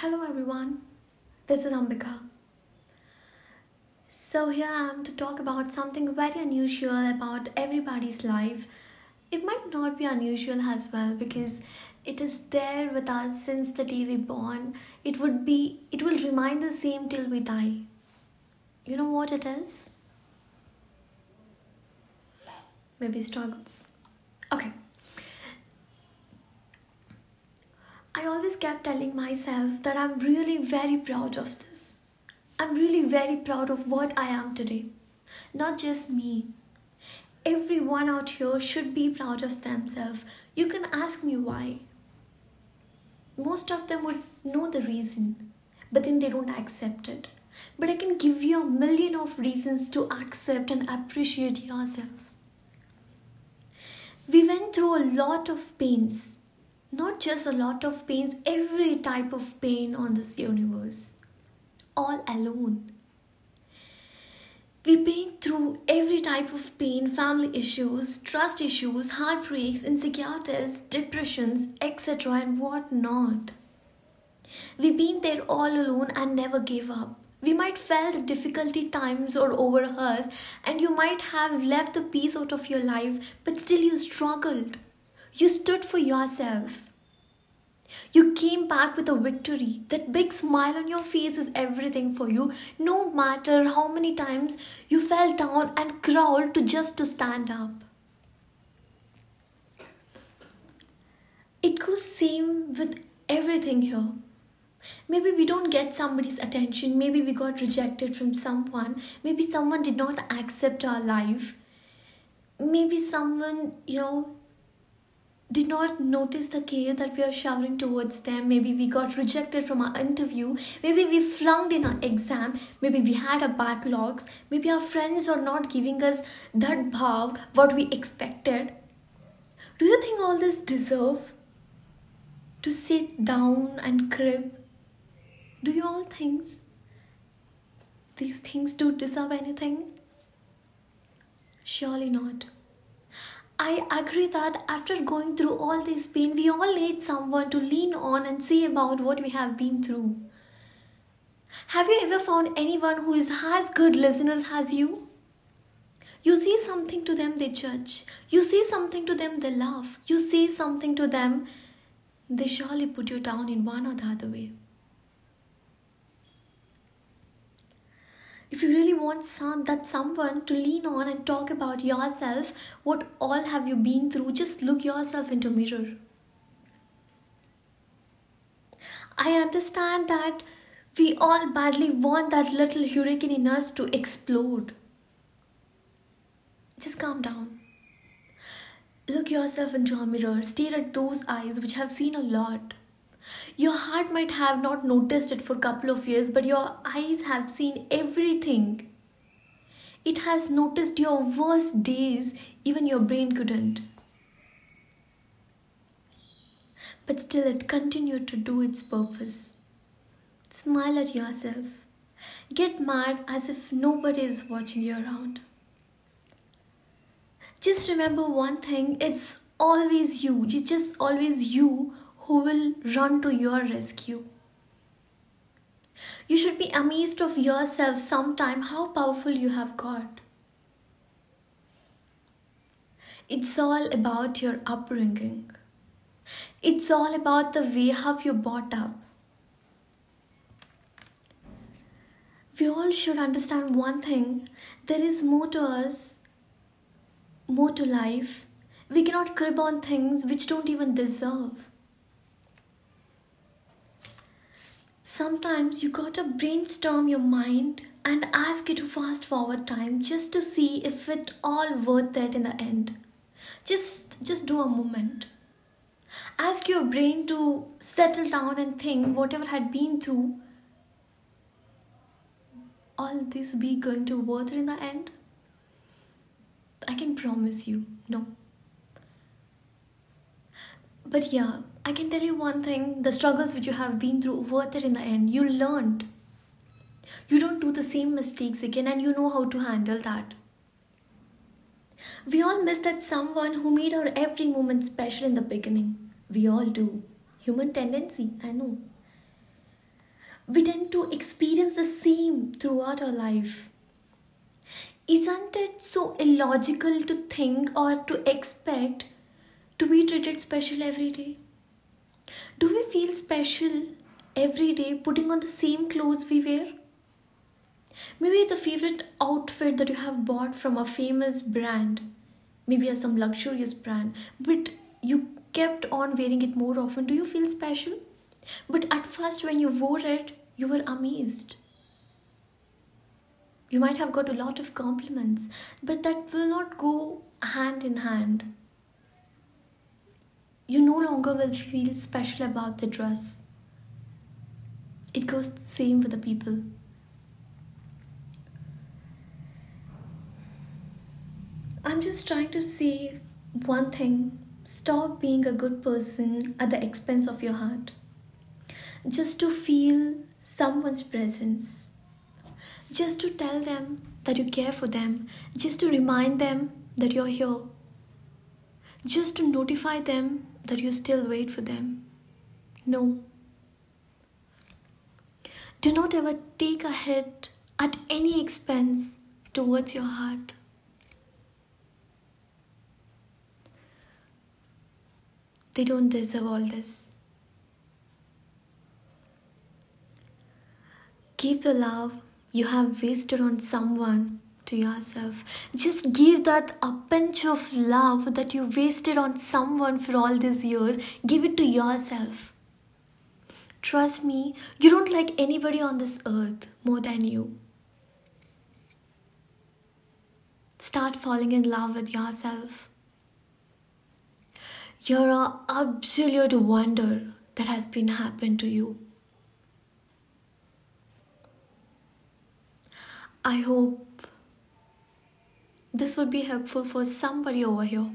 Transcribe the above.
Hello everyone, this is Ambika. So, here I am to talk about something very unusual about everybody's life. It might not be unusual as well because it is there with us since the day we born. It would be it will remain the same till we die. You know what it is? Maybe struggles. Okay. I always kept telling myself that I'm really very proud of this. I'm really very proud of what I am today. Not just me. Everyone out here should be proud of themselves. You can ask me why. Most of them would know the reason, but then they don't accept it. But I can give you a million of reasons to accept and appreciate yourself. We went through a lot of pains not just a lot of pains, every type of pain on this universe, all alone. We've been through every type of pain, family issues, trust issues, heartbreaks, insecurities, depressions, etc., and what not. We've been there all alone and never gave up. We might felt the difficulty times or over us, and you might have left the peace out of your life, but still you struggled. You stood for yourself. You came back with a victory. That big smile on your face is everything for you, no matter how many times you fell down and crawled to just to stand up. It goes same with everything here. Maybe we don't get somebody's attention, maybe we got rejected from someone, maybe someone did not accept our life. Maybe someone, you know, did not notice the care that we are showering towards them. Maybe we got rejected from our interview. Maybe we flunked in our exam. Maybe we had a backlogs. Maybe our friends are not giving us that bhav what we expected. Do you think all this deserve to sit down and crib? Do you all think these things do deserve anything? Surely not. I agree that after going through all this pain, we all need someone to lean on and say about what we have been through. Have you ever found anyone who is as good listeners as you? You say something to them, they judge. You say something to them, they laugh. You say something to them, they surely put you down in one or the other way. If you really want some, that someone to lean on and talk about yourself what all have you been through? Just look yourself into a mirror. I understand that we all badly want that little hurricane in us to explode. Just calm down. Look yourself into a mirror. Stare at those eyes which have seen a lot your heart might have not noticed it for a couple of years, but your eyes have seen everything. It has noticed your worst days, even your brain couldn't. But still, it continued to do its purpose. Smile at yourself. Get mad as if nobody is watching you around. Just remember one thing it's always you. It's just always you who will run to your rescue. You should be amazed of yourself sometime how powerful you have got. It's all about your upbringing. It's all about the way how you brought up. We all should understand one thing there is more to us, more to life. We cannot crib on things which don't even deserve. Sometimes you gotta brainstorm your mind and ask it to fast forward time just to see if it all worth it in the end. Just just do a moment. Ask your brain to settle down and think whatever had been through all this be going to worth it in the end? I can promise you, no. But yeah, I can tell you one thing the struggles which you have been through, worth it in the end. You learned. You don't do the same mistakes again and you know how to handle that. We all miss that someone who made our every moment special in the beginning. We all do. Human tendency, I know. we tend to experience the same throughout our life. Isn't it so illogical to think or to expect to be treated special every day? Do we feel special every day putting on the same clothes we wear? Maybe it's a favorite outfit that you have bought from a famous brand, maybe some luxurious brand, but you kept on wearing it more often. Do you feel special? But at first, when you wore it, you were amazed. You might have got a lot of compliments, but that will not go hand in hand. You no longer will feel special about the dress. It goes the same with the people. I'm just trying to say one thing stop being a good person at the expense of your heart. Just to feel someone's presence, just to tell them that you care for them, just to remind them that you're here, just to notify them that you still wait for them. No. Do not ever take a hit at any expense towards your heart. They don't deserve all this. Give the love you have wasted on someone to yourself. Just give that a pinch of love that you wasted on someone for all these years. Give it to yourself. Trust me, you don't like anybody on this earth more than you. Start falling in love with yourself. You're an absolute wonder that has been happened to you. I hope this would be helpful for somebody over here.